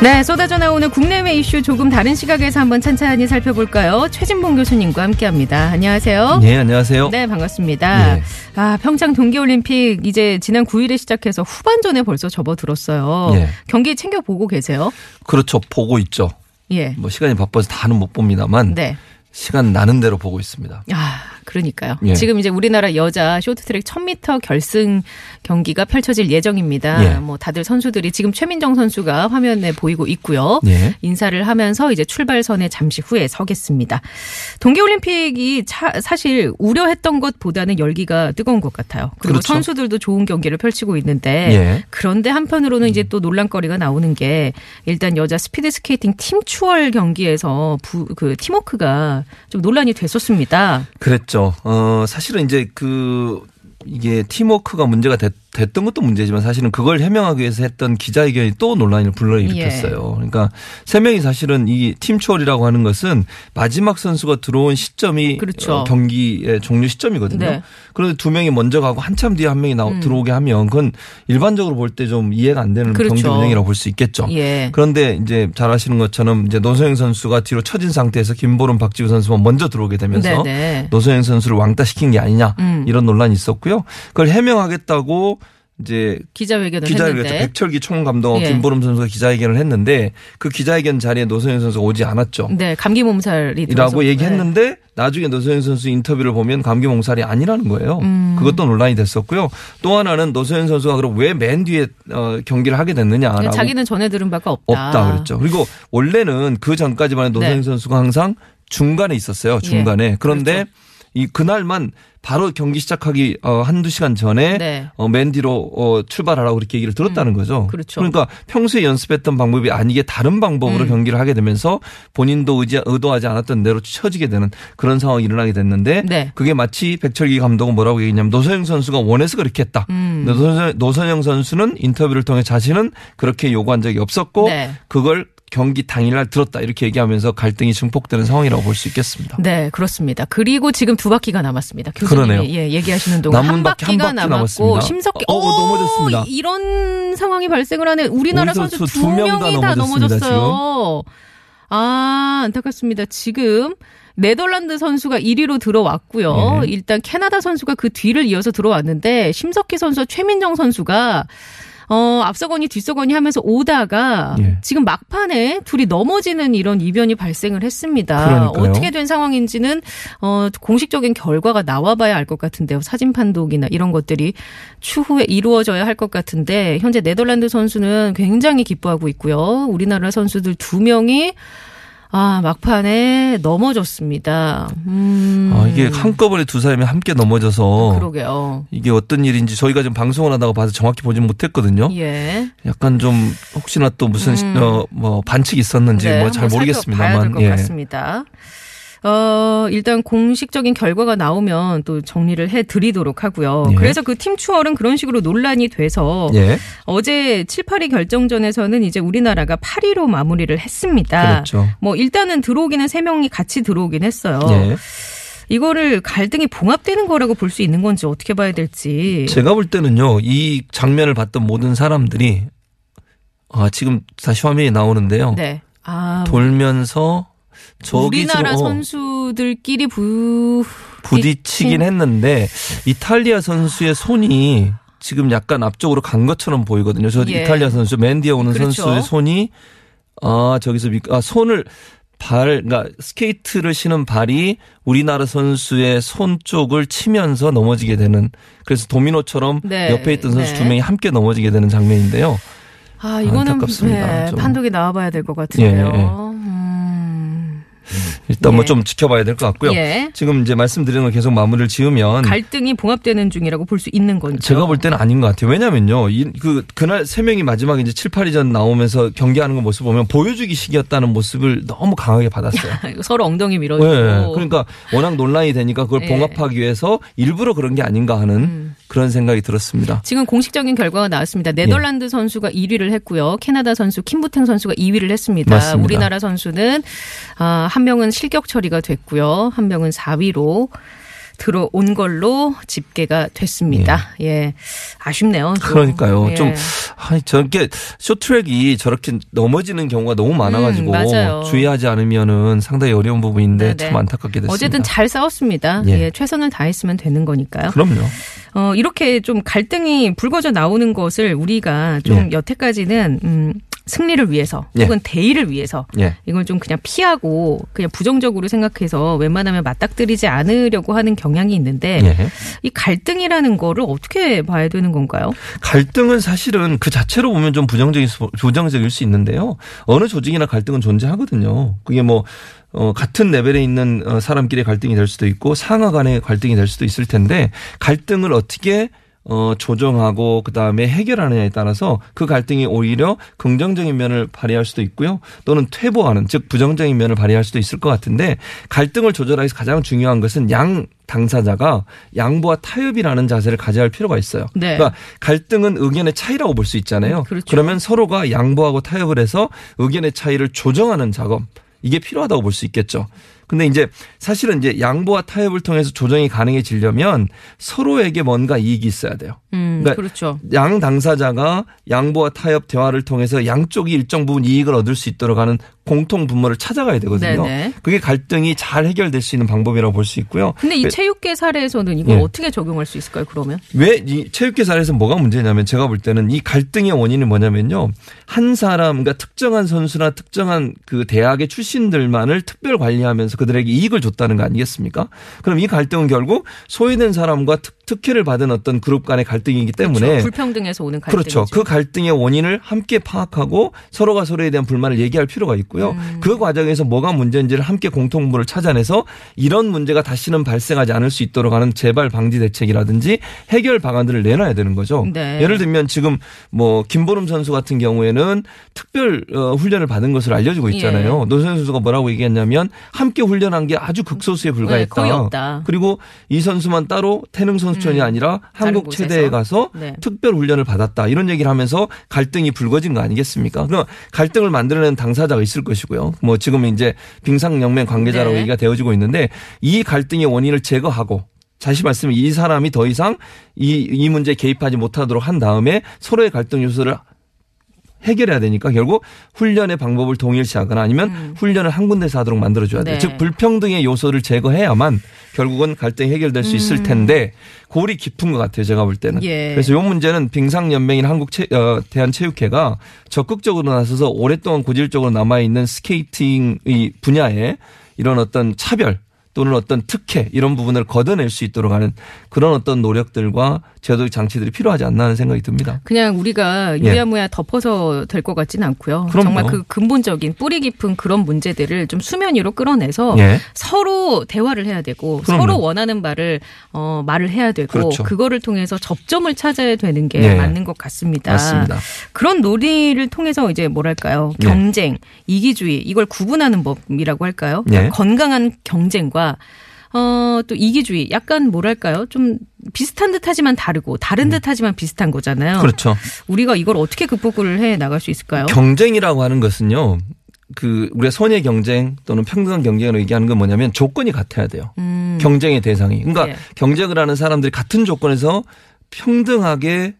네, 쏟아져 나오는 국내외 이슈 조금 다른 시각에서 한번 찬찬히 살펴볼까요? 최진봉 교수님과 함께합니다. 안녕하세요. 네, 안녕하세요. 네, 반갑습니다. 예. 아, 평창 동계올림픽 이제 지난 9일에 시작해서 후반전에 벌써 접어들었어요. 예. 경기 챙겨 보고 계세요? 그렇죠. 보고 있죠. 예. 뭐 시간이 바빠서 다는 못 봅니다만 네. 시간 나는 대로 보고 있습니다. 아, 그러니까요. 예. 지금 이제 우리나라 여자 쇼트트랙 1000m 결승 경기가 펼쳐질 예정입니다. 예. 뭐 다들 선수들이 지금 최민정 선수가 화면에 보이고 있고요. 예. 인사를 하면서 이제 출발선에 잠시 후에 서겠습니다. 동계올림픽이 차- 사실 우려했던 것보다는 열기가 뜨거운 것 같아요. 그리고 그렇죠. 선수들도 좋은 경기를 펼치고 있는데 예. 그런데 한편으로는 이제 또 논란거리가 나오는 게 일단 여자 스피드 스케이팅 팀 추월 경기에서 부, 그 팀워크가 좀 논란이 됐었습니다. 그랬죠. 어, 사실은 이제 그 이게 팀워크가 문제가 됐, 던 것도 문제지만 사실은 그걸 해명하기 위해서 했던 기자회견이 또 논란을 불러일으켰어요. 예. 그러니까 세 명이 사실은 이 팀 추월이라고 하는 것은 마지막 선수가 들어온 시점이 그렇죠. 어, 경기의 종료 시점이거든요. 네. 음. 그런데 두 명이 먼저 가고 한참 뒤에 한 명이 나오, 들어오게 하면 그건 일반적으로 볼 때 좀 이해가 안 되는 그렇죠. 경기 운영이라고 볼 수 있겠죠. 예. 그런데 이제 잘 아시는 것처럼 이제 노소영 선수가 뒤로 처진 상태에서 김보름 박지우 선수만 먼저 들어오게 되면서 네네. 노소영 선수를 왕따시킨 게 아니냐 음. 이런 논란이 있었고요. 그걸 해명하겠다고 이제 기자회견을 기자회견 했는데 백철기 총감독 예. 김보름 선수가 기자회견을 했는데 그 기자회견 자리에 노소영 선수가 오지 않았죠. 네 감기 몸살이 들어서 이라고 얘기했는데 나중에 노소영 선수 인터뷰를 보면 감기 몽살이 아니라는 거예요. 음. 그것도 논란이 됐었고요. 또 하나는 노소영 선수가 그럼 왜 맨 뒤에 어, 경기를 하게 네. 됐느냐라고 자기는 전해 들은 바가 없다. 없다 그랬죠. 그리고 원래는 그 전까지만 해도 노소영 네. 선수가 항상 중간에 있었어요. 중간에. 그런데 그렇죠. 이 그날만 바로 경기 시작하기 어 한두 시간 전에 네. 어, 맨 뒤로 어, 출발하라고 그렇게 얘기를 들었다는 거죠. 그렇죠. 러니까 평소에 연습했던 방법이 아니게 다른 방법으로 음. 경기를 하게 되면서 본인도 의지, 의도하지 않았던 대로 쳐지게 되는 그런 상황이 일어나게 됐는데 네. 그게 마치 백철기 감독은 뭐라고 얘기했냐면 노선영 선수가 원해서 그렇게 했다. 음. 근데 노선, 노선영 선수는 인터뷰를 통해 자신은 그렇게 요구한 적이 없었고 네. 그걸 경기 당일날 들었다 이렇게 얘기하면서 갈등이 증폭되는 상황이라고 볼 수 있겠습니다. 네, 그렇습니다. 그리고 지금 두 바퀴가 남았습니다. 교수님이 그러네요. 예, 얘기하시는 동안 한 바퀴 한 바퀴가 바퀴 남았고. 심석기 어, 어, 넘어졌습니다. 이런 상황이 발생을 하는 우리나라 선수 두두 명이 다 넘어졌어요. 아, 안타깝습니다. 지금 네덜란드 선수가 1위로 들어왔고요. 네. 일단 캐나다 선수가 그 뒤를 이어서 들어왔는데 심석희 선수와 최민정 선수가 어, 앞서거니 뒤서거니 하면서 오다가 예. 지금 막판에 둘이 넘어지는 이런 이변이 발생을 했습니다. 그러니까요. 어떻게 된 상황인지는 어, 공식적인 결과가 나와봐야 알 것 같은데요. 사진 판독이나 이런 것들이 추후에 이루어져야 할 것 같은데 현재 네덜란드 선수는 굉장히 기뻐하고 있고요. 우리나라 선수들 두 명이 아 막판에 넘어졌습니다. 음, 아, 이게 한꺼번에 두 사람이 함께 넘어져서 그러게요. 이게 어떤 일인지 저희가 지금 방송을 하다가 봐서 정확히 보진 못했거든요. 예. 약간 좀 혹시나 또 무슨 음. 어, 뭐 반칙이 있었는지 네, 뭐 잘 모르겠습니다만 예. 같습니다. 어, 일단 공식적인 결과가 나오면 또 정리를 해 드리도록 하고요. 예. 그래서 그 팀 추월은 그런 식으로 논란이 돼서 예. 어제 7, 8위 결정전에서는 이제 우리나라가 8위로 마무리를 했습니다. 그렇죠. 뭐 일단은 들어오기는 3명이 같이 들어오긴 했어요. 예. 이거를 갈등이 봉합되는 거라고 볼 수 있는 건지 어떻게 봐야 될지. 제가 볼 때는요, 이 장면을 봤던 모든 사람들이, 아, 지금 다시 화면이 나오는데요. 네. 아, 돌면서 저기 우리나라 지금 어, 선수들끼리 부 부딪히긴 했는데, 이탈리아 선수의 손이 지금 약간 앞쪽으로 간 것처럼 보이거든요. 저 예. 이탈리아 선수, 맨 뒤에 오는 그렇죠. 선수의 손이, 아, 저기서, 미- 아, 손을, 발, 그러니까 스케이트를 신은 발이 우리나라 선수의 손 쪽을 치면서 넘어지게 되는 그래서 도미노처럼 네. 옆에 있던 선수 네. 두 명이 함께 넘어지게 되는 장면인데요. 아, 이거는 안타깝습니다. 네, 좀. 판독이 나와봐야 될 것 같은데요. 예, 예. 음. 일단 뭐 예. 좀 지켜봐야 될 것 같고요. 예. 지금 이제 말씀드리는 거 계속 마무리를 지으면 갈등이 봉합되는 중이라고 볼 수 있는 건죠. 제가 볼 때는 아닌 것 같아요. 왜냐면요. 이, 그, 그날 세 명이 마지막에 이제 7, 8위전 나오면서 경기하는 거 모습 보면 보여주기 식이었다는 모습을 너무 강하게 받았어요. 서로 엉덩이 밀어주고. 네. 그러니까 워낙 논란이 되니까 그걸 예. 봉합하기 위해서 일부러 그런 게 아닌가 하는 음. 그런 생각이 들었습니다. 지금 공식적인 결과가 나왔습니다. 네덜란드 예. 선수가 1위를 했고요. 캐나다 선수 킴부탱 선수가 2위를 했습니다. 맞습니다. 우리나라 선수는 아, 한 명은 실격 처리가 됐고요. 한 명은 4위로 들어온 걸로 집계가 됐습니다. 예. 아쉽네요. 좀. 그러니까요. 예. 좀, 아니, 저렇게 쇼트랙이 저렇게 넘어지는 경우가 너무 많아가지고 음, 맞아요. 주의하지 않으면은 상당히 어려운 부분인데 네네. 참 안타깝게 됐습니다. 어쨌든 잘 싸웠습니다. 예. 예, 최선을 다했으면 되는 거니까요. 그럼요. 어, 이렇게 좀 갈등이 불거져 나오는 것을 우리가 좀 예. 여태까지는 음, 승리를 위해서 예. 혹은 대의를 위해서 예. 이걸 좀 그냥 피하고 그냥 부정적으로 생각해서 웬만하면 맞닥뜨리지 않으려고 하는 경향이 있는데 예. 이 갈등이라는 거를 어떻게 봐야 되는 건가요? 갈등은 사실은 그 자체로 보면 좀 부정적일 수, 부정적일 수 있는데요. 어느 조직이나 갈등은 존재하거든요. 그게 뭐, 어, 같은 레벨에 있는 어, 사람끼리 갈등이 될 수도 있고 상하 간의 갈등이 될 수도 있을 텐데 갈등을 어떻게 어, 조정하고 그 다음에 해결하느냐에 따라서 그 갈등이 오히려 긍정적인 면을 발휘할 수도 있고요. 또는 퇴보하는 즉 부정적인 면을 발휘할 수도 있을 것 같은데 갈등을 조절하기 위해서 가장 중요한 것은 양 당사자가 양보와 타협이라는 자세를 가져야 할 필요가 있어요. 네. 그러니까 갈등은 의견의 차이라고 볼 수 있잖아요. 음, 그렇죠. 그러면 서로가 양보하고 타협을 해서 의견의 차이를 조정하는 작업 이게 필요하다고 볼 수 있겠죠. 근데 이제 사실은 이제 양보와 타협을 통해서 조정이 가능해지려면 서로에게 뭔가 이익이 있어야 돼요. 음, 그러니까 그렇죠. 양 당사자가 양보와 타협 대화를 통해서 양쪽이 일정 부분 이익을 얻을 수 있도록 하는 공통 분모를 찾아가야 되거든요. 네네. 그게 갈등이 잘 해결될 수 있는 방법이라고 볼 수 있고요. 근데 이 왜- 체육계 사례에서는 이걸 예. 어떻게 적용할 수 있을까요? 그러면 왜 이 체육계사에서 뭐가 문제냐면 제가 볼 때는 이 갈등의 원인이 뭐냐면요. 한 사람, 그러니까 특정한 선수나 특정한 그 대학의 출신들만을 특별 관리하면서 그들에게 이익을 줬다는 거 아니겠습니까? 그럼 이 갈등은 결국 소외된 사람과 특, 특혜를 받은 어떤 그룹 간의 갈등이기 때문에 그렇죠. 불평등에서 오는 갈등이죠. 그렇죠. 그 갈등의 원인을 함께 파악하고 서로가 서로에 대한 불만을 얘기할 필요가 있고요. 음. 그 과정에서 뭐가 문제인지를 함께 공통분을 찾아내서 이런 문제가 다시는 발생하지 않을 수 있도록 하는 재발 방지 대책이라든지 해결 방안들을 내놔야 되는 거죠. 네. 예를 들면 지금 뭐 김보름 선수 같은 경우에는 특별 어, 훈련을 받은 것으로 알려지고 있잖아요. 예. 노선 선수가 뭐라고 얘기했냐면 함께 훈련한 게 아주 극소수에 불과했다. 네, 거의 없다. 그리고 이 선수만 따로 태능 선수 촌이 음. 아니라 한국. 체대에 가서 네. 특별 훈련을 받았다 이런 얘기를 하면서 갈등이 불거진 거 아니겠습니까? 그럼 갈등을 만들어낸 당사자가 있을 것이고요. 뭐 지금 이제 빙상연맹 관계자라고 네. 얘기가 되어지고 있는데 이 갈등의 원인을 제거하고 다시 말씀 이 사람이 더 이상 이, 이 문제에 개입하지 못하도록 한 다음에 서로의 갈등 요소를 해결해야 되니까 결국 훈련의 방법을 동일시하거나 아니면 훈련을 한 군데서 하도록 만들어줘야 돼요. 음. 네. 즉 불평등의 요소를 제거해야만 결국은 갈등이 해결될 수 있을 텐데 골이 깊은 것 같아요. 제가 볼 때는. 음. 예. 그래서 이 문제는 빙상연맹이나 한국 체, 어, 대한체육회가 적극적으로 나서서 오랫동안 고질적으로 남아있는 스케이팅의 분야에 이런 어떤 차별 또는 어떤 특혜 이런 부분을 걷어낼 수 있도록 하는 그런 어떤 노력들과 제도적 장치들이 필요하지 않나 하는 생각이 듭니다. 그냥 우리가 예. 유야무야 덮어서 될 것 같지는 않고요. 그럼요. 정말 그 근본적인 뿌리 깊은 그런 문제들을 좀 수면 위로 끌어내서 예. 서로 대화를 해야 되고 그럼요. 서로 원하는 바를 어 말을 해야 되고 그렇죠. 거를 통해서 접점을 찾아야 되는 게 예. 맞는 것 같습니다. 맞습니다. 그런 논의를 통해서 이제 뭐랄까요 예. 경쟁, 이기주의 이걸 구분하는 법이라고 할까요? 예. 건강한 경쟁과 어, 또 이기주의, 약간 뭐랄까요? 좀 비슷한 듯 하지만 다르고, 다른 듯 하지만 비슷한 거잖아요. 음. 그렇죠. 우리가 이걸 어떻게 극복을 해 나갈 수 있을까요? 경쟁이라고 하는 것은요. 그 우리가 선의 경쟁 또는 평등한 경쟁을 얘기하는 건 뭐냐면 조건이 같아야 돼요. 음, 경쟁의 대상이. 그러니까 예. 경쟁을 하는 사람들이 같은 조건에서 평등하게 거-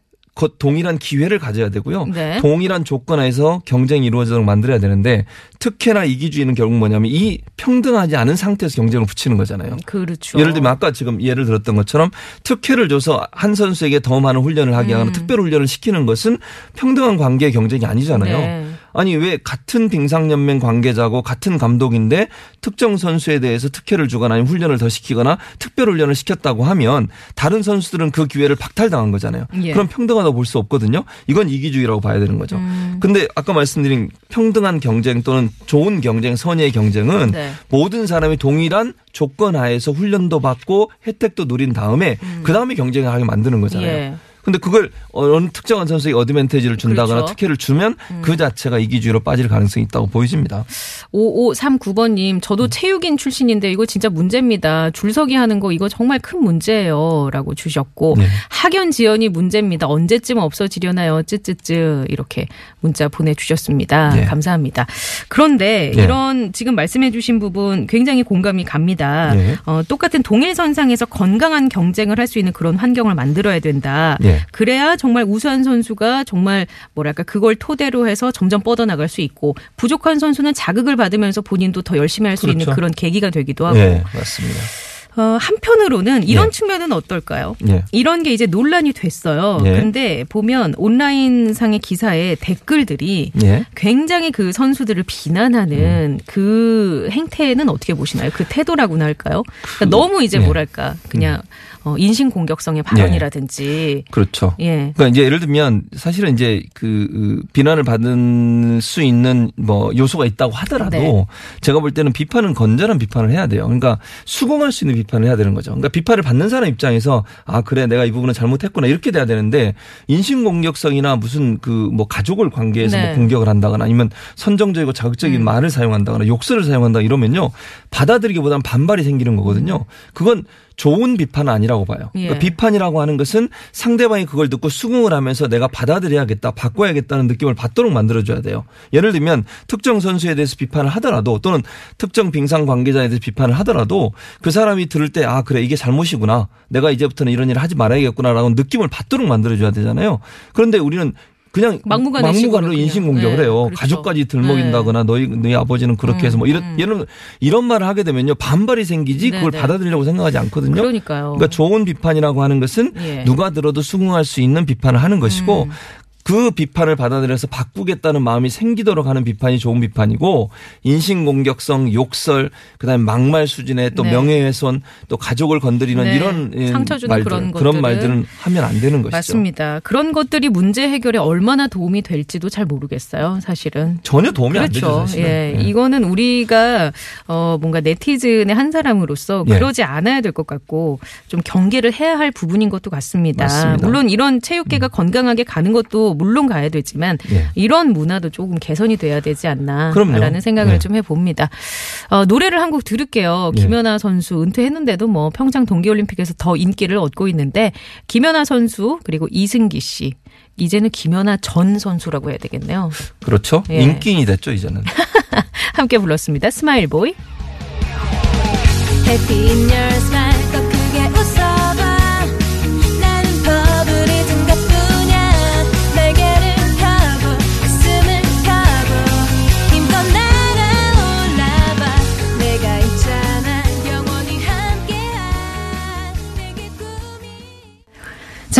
동일한 기회를 가져야 되고요. 네. 동일한 조건에서 경쟁이 이루어지도록 만들어야 되는데 특혜나 이기주의는 결국 뭐냐면 이 평등하지 않은 상태에서 경쟁을 붙이는 거잖아요. 그렇죠. 예를 들면 아까 지금 예를 들었던 것처럼 특혜를 줘서 한 선수에게 더 많은 훈련을 하게 하는 음. 특별 훈련을 시키는 것은 평등한 관계의 경쟁이 아니잖아요. 네. 아니 왜 같은 빙상연맹 관계자고 같은 감독인데 특정 선수에 대해서 특혜를 주거나 아니면 훈련을 더 시키거나 특별 훈련을 시켰다고 하면 다른 선수들은 그 기회를 박탈당한 거잖아요. 예. 그럼 평등하다고 볼 수 없거든요. 이건 이기주의라고 봐야 되는 거죠. 음. 근데 아까 말씀드린 평등한 경쟁 또는 좋은 경쟁, 선의의 경쟁은 네. 모든 사람이 동일한 조건 하에서 훈련도 받고 혜택도 누린 다음에 그 다음에 경쟁을 하게 만드는 거잖아요. 음. 예. 근데 그걸 어느 특정한 선수에게 어드밴티지를 준다거나 그렇죠. 특혜를 주면 그 자체가 이기주의로 빠질 가능성이 있다고 보여집니다. 5539번님, 저도 음. 체육인 출신인데 이거 진짜 문제입니다. 줄서기 하는 거 이거 정말 큰 문제예요. 라고 주셨고, 네. 학연 지연이 문제입니다. 언제쯤 없어지려나요? 쯔쯔쯔. 이렇게 문자 보내주셨습니다. 네. 감사합니다. 그런데 네. 이런 지금 말씀해주신 부분 굉장히 공감이 갑니다. 네. 어, 똑같은 동일선상에서 건강한 경쟁을 할 수 있는 그런 환경을 만들어야 된다. 네. 그래야 정말 우수한 선수가 정말 뭐랄까 그걸 토대로 해서 점점 뻗어나갈 수 있고 부족한 선수는 자극을 받으면서 본인도 더 열심히 할수 있는 그렇죠. 그런 계기가 되기도 하고 네, 맞습니다. 어, 한편으로는 이런 네. 측면은 어떨까요? 네. 이런 게 이제 논란이 됐어요. 네. 근데 보면 온라인 상의 기사에 댓글들이 네. 굉장히 그 선수들을 비난하는 그 행태는 어떻게 보시나요? 그 태도라고나 할까요? 그러니까 너무 이제 네. 뭐랄까 그냥 어, 인신 공격성의 발언이라든지 그렇죠. 예. 그러니까 이제 예를 들면 사실은 이제 그그 비난을 받을 수 있는 뭐 요소가 있다고 하더라도 네. 제가 볼 때는 비판은 건전한 비판을 해야 돼요. 그러니까 수긍할 수 있는 비판을 해야 되는 거죠. 그러니까 비판을 받는 사람 입장에서 아 그래 내가 이 부분은 잘못했구나 이렇게 돼야 되는데 인신 공격성이나 무슨 그 뭐 가족을 관계해서 네. 뭐 공격을 한다거나 아니면 선정적이고 자극적인 음. 말을 사용한다거나 욕설을 사용한다 이러면요 받아들이기보다는 반발이 생기는 거거든요. 그건 좋은 비판은 아니라고 봐요. 예. 그러니까 비판이라고 하는 것은 상대방이 그걸 듣고 수긍을 하면서 내가 받아들여야겠다, 바꿔야겠다는 느낌을 받도록 만들어줘야 돼요. 예를 들면 특정 선수에 대해서 비판을 하더라도 또는 특정 빙상 관계자에 대해서 비판을 하더라도 그 사람이 들을 때 아 그래 이게 잘못이구나, 내가 이제부터는 이런 일을 하지 말아야겠구나라고 느낌을 받도록 만들어줘야 되잖아요. 그런데 우리는 그냥 막무가내 막무가내로 인신. 공격을 네, 해요. 그렇죠. 가족까지 들먹인다거나 너희 너희 아버지는 그렇게 해서 뭐 이런 이런 이런 말을 하게 되면요 반발이 생기지 그걸 네, 네. 받아들이려고 생각하지 않거든요. 그러니까요. 그러니까 좋은 비판이라고 하는 것은 예. 누가 들어도 수긍할 수 있는 비판을 하는 것이고 그 비판을 받아들여서 바꾸겠다는 마음이 생기도록 하는 비판이 좋은 비판이고 인신공격성, 욕설, 그다음에 막말 수준의 또 네. 명예훼손, 또 가족을 건드리는 네. 이런 예, 상처 주는 말들, 그런 그런 것들은 말들은 하면 안 되는 것이죠. 맞습니다. 그런 것들이 문제 해결에 얼마나 도움이 될지도 잘 모르겠어요. 사실은. 전혀 도움이 안 되죠. 그렇죠. 사실은. 예. 예. 이거는 우리가 어 뭔가 네티즌의 한 사람으로서 예. 그러지 않아야 될 것 같고 좀 경계를 해야 할 부분인 것도 같습니다. 맞습니다. 음. 물론 이런 체육계가 건강하게 가는 것도 물론 가야 되지만 예. 이런 문화도 조금 개선이 돼야 되지 않나라는 그럼요. 생각을 네. 좀 해봅니다. 어, 노래를 한 곡 들을게요. 예. 김연아 선수 은퇴했는데도 뭐 평창 동계올림픽에서 더 인기를 얻고 있는데 김연아 선수 그리고 이승기 씨 이제는 김연아 전 선수라고 해야 되겠네요. 그렇죠. 예. 인기인이 됐죠 이제는. 함께 불렀습니다. Smile Boy.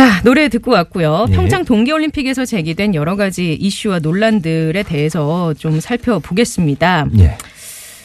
자, 노래 듣고 왔고요. 예. 평창 동계올림픽에서 제기된 여러 가지 이슈와 논란들에 대해서 좀 살펴보겠습니다. 예.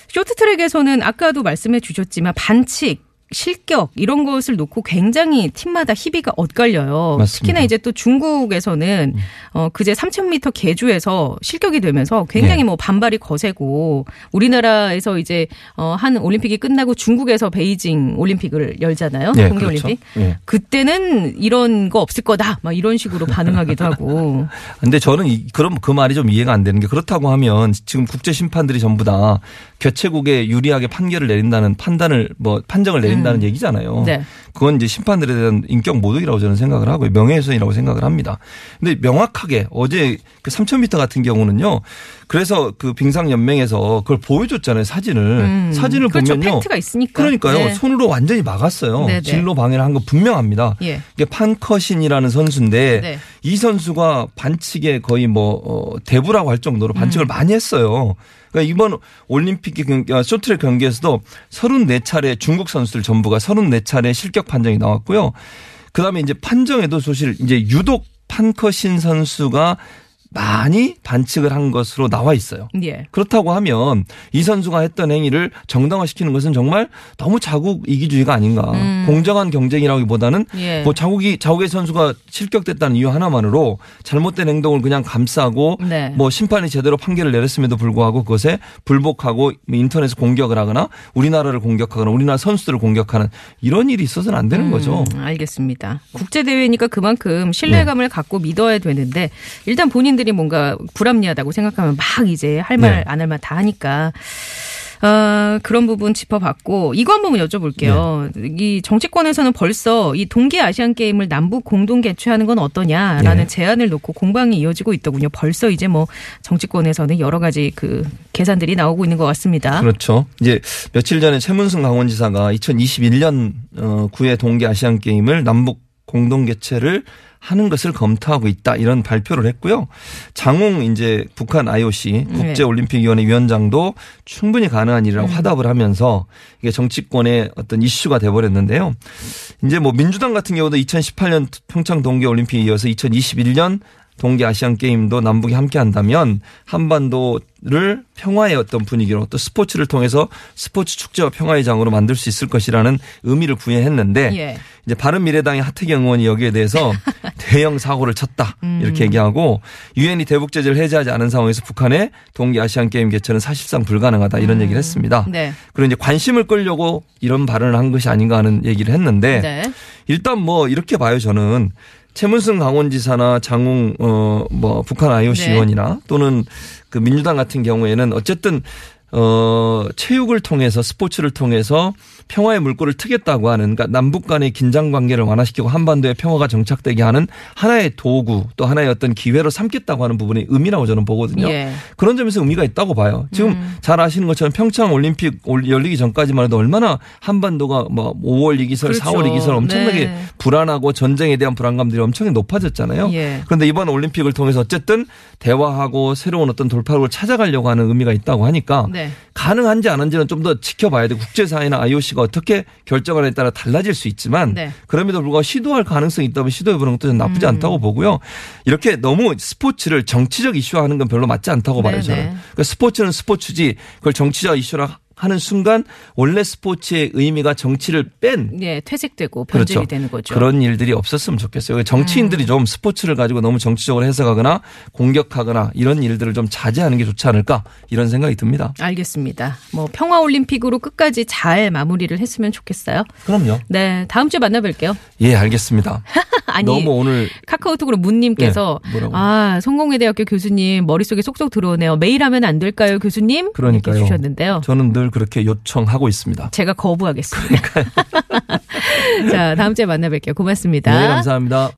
쇼트트랙에서는 아까도 말씀해 주셨지만 반칙 실격 이런 것을 놓고 굉장히 팀마다 희비가 엇갈려요. 맞습니다. 특히나 이제 또 중국에서는 어 그제 3000m 계주에서 실격이 되면서 굉장히 네. 뭐 반발이 거세고 우리나라에서 이제 어한 올림픽이 끝나고 중국에서 베이징 올림픽을 열잖아요. 예, 동계 그렇죠. 올림픽. 예. 그때는 이런 거 없을 거다. 막 이런 식으로 반응하기도 하고. 근데 저는 이, 그럼 그 말이 좀 이해가 안 되는 게 그렇다고 하면 지금 국제 심판들이 전부 다 개최국에 유리하게 판결을 내린다는 판단을 뭐 판정을 내린 다는 얘기잖아요. 네. 그건 이제 심판들에 대한 인격 모독이라고 저는 생각을 하고요. 명예훼손이라고 생각을 합니다. 근데 명확하게 어제 그 3000m 같은 경우는요. 그래서 그 빙상 연맹에서 그걸 보여줬잖아요. 사진을. 음. 사진을 그렇죠. 보면요. 팩트가 있으니까. 그러니까요. 네. 손으로 완전히 막았어요. 네네. 진로 방해를 한 거 분명합니다. 예. 이게 판커신이라는 선수인데 네. 이 선수가 반칙에 거의 뭐 어, 대부라고 할 정도로 음. 반칙을 많이 했어요. 그러니까 이번 올림픽 아, 쇼트랙 경기에서도 34차례 중국 선수들 전부가 34차례 실격 판정이 나왔고요. 그다음에 이제 판정에도 사실 이제 유독 판커신 선수가 많이 반칙을 한 것으로 나와 있어요. 예. 그렇다고 하면 이 선수가 했던 행위를 정당화시키는 것은 정말 너무 자국 이기주의가 아닌가. 공정한 경쟁이라기보다는 예. 뭐 자국이 자국의 선수가 실격됐다는 이유 하나만으로 잘못된 행동을 그냥 감싸고 네. 뭐 심판이 제대로 판결을 내렸음에도 불구하고 그것에 불복하고 뭐 인터넷에 공격을 하거나 우리나라를 공격하거나 우리나라 선수들을 공격하는 이런 일이 있어서는 안 되는 거죠. 음, 알겠습니다. 국제 대회니까 그만큼 신뢰감을 갖고 믿어야 되는데 일단 본인들 이 뭔가 불합리하다고 생각하면 막 이제 할말 네. 안할 말 다 하니까. 아, 그런 부분 짚어봤고 이거 한번 여쭤볼게요. 네. 이 정치권에서는 벌써 이 동계 아시안 게임을 남북 공동 개최하는 건 어떠냐라는 네. 제안을 놓고 공방이 이어지고 있더군요. 벌써 이제 뭐 정치권에서는 여러 가지 그 계산들이 나오고 있는 것 같습니다. 그렇죠. 이제 며칠 전에 최문승 강원지사가 2021년 어 9회 동계 아시안 게임을 남북 공동 개최를 하는 것을 검토하고 있다 이런 발표를 했고요. 장웅 이제 북한 IOC 국제올림픽위원회 위원장도 충분히 가능한 일이라고 화답을 하면서 이게 정치권의 어떤 이슈가 돼버렸는데요. 이제 뭐 민주당 같은 경우도 2018년 평창 동계올림픽에 이어서 2021년 동계 아시안 게임도 남북이 함께 한다면 한반도를 평화의 어떤 분위기로 또 스포츠를 통해서 스포츠 축제와 평화의 장으로 만들 수 있을 것이라는 의미를 부여했는데 예. 이제 바른 미래당의 하태경 의원이 여기에 대해서 대형 사고를 쳤다 음. 이렇게 얘기하고 유엔이 대북 제재를 해제하지 않은 상황에서 북한의 동계 아시안 게임 개최는 사실상 불가능하다 이런 얘기를 했습니다. 네. 그리고 이제 관심을 끌려고 이런 발언을 한 것이 아닌가 하는 얘기를 했는데 네. 일단 뭐 이렇게 봐요 저는 최문승 강원지사나 장웅 어뭐 북한 IOC 네. 의원이나 또는 그 민주당 같은 경우에는 어쨌든 어 체육을 통해서 스포츠를 통해서 평화의 물꼬를 트겠다고 하는 그러니까 남북 간의 긴장 관계를 완화시키고 한반도의 평화가 정착되게 하는 하나의 도구 또 하나의 어떤 기회로 삼겠다고 하는 부분이 의미라고 저는 보거든요. 예. 그런 점에서 의미가 있다고 봐요. 지금 음. 잘 아시는 것처럼 평창 올림픽 올- 열리기 전까지만 해도 얼마나 한반도가 뭐 5월 이기설, 그렇죠. 4월 이기설 엄청나게 네. 불안하고 전쟁에 대한 불안감들이 엄청나게 높아졌잖아요. 예. 그런데 이번 올림픽을 통해서 어쨌든 대화하고 새로운 어떤 돌파구를 찾아가려고 하는 의미가 있다고 하니까 네. 가능한지 안 한지는 좀 더 지켜봐야 돼. 국제사회나 IOC 가 어떻게 결정하느냐에 따라 달라질 수 있지만 네. 그럼에도 불구하고 시도할 가능성이 있다면 시도해보는 것도 저는 음. 나쁘지 않다고 보고요. 이렇게 너무 스포츠를 정치적 이슈화하는 건 별로 맞지 않다고 네, 봐요. 저는. 네. 그러니까 스포츠는 스포츠지 그걸 정치적 이슈라 하는 순간 원래 스포츠의 의미가 정치를 뺀 예, 퇴색되고 변질이 그렇죠. 되는 거죠. 그런 일들이 없었으면 좋겠어요. 정치인들이 음. 좀 스포츠를 가지고 너무 정치적으로 해석하거나 공격하거나 이런 일들을 좀 자제하는 게 좋지 않을까 이런 생각이 듭니다. 알겠습니다. 뭐 평화 올림픽으로 끝까지 잘 마무리를 했으면 좋겠어요. 그럼요. 네, 다음 주에 만나뵐게요. 예, 알겠습니다. 아니 너무 오늘 카카오톡으로 문님께서 네? 아 성공회대학교 교수님 머릿속에 쏙쏙 들어오네요. 매일 하면 안 될까요, 교수님? 그러니까요. 주셨는데요. 저는 늘 그렇게 요청하고 있습니다. 제가 거부하겠습니다. 자, 다음 주에 만나뵐게요. 고맙습니다. 네, 감사합니다.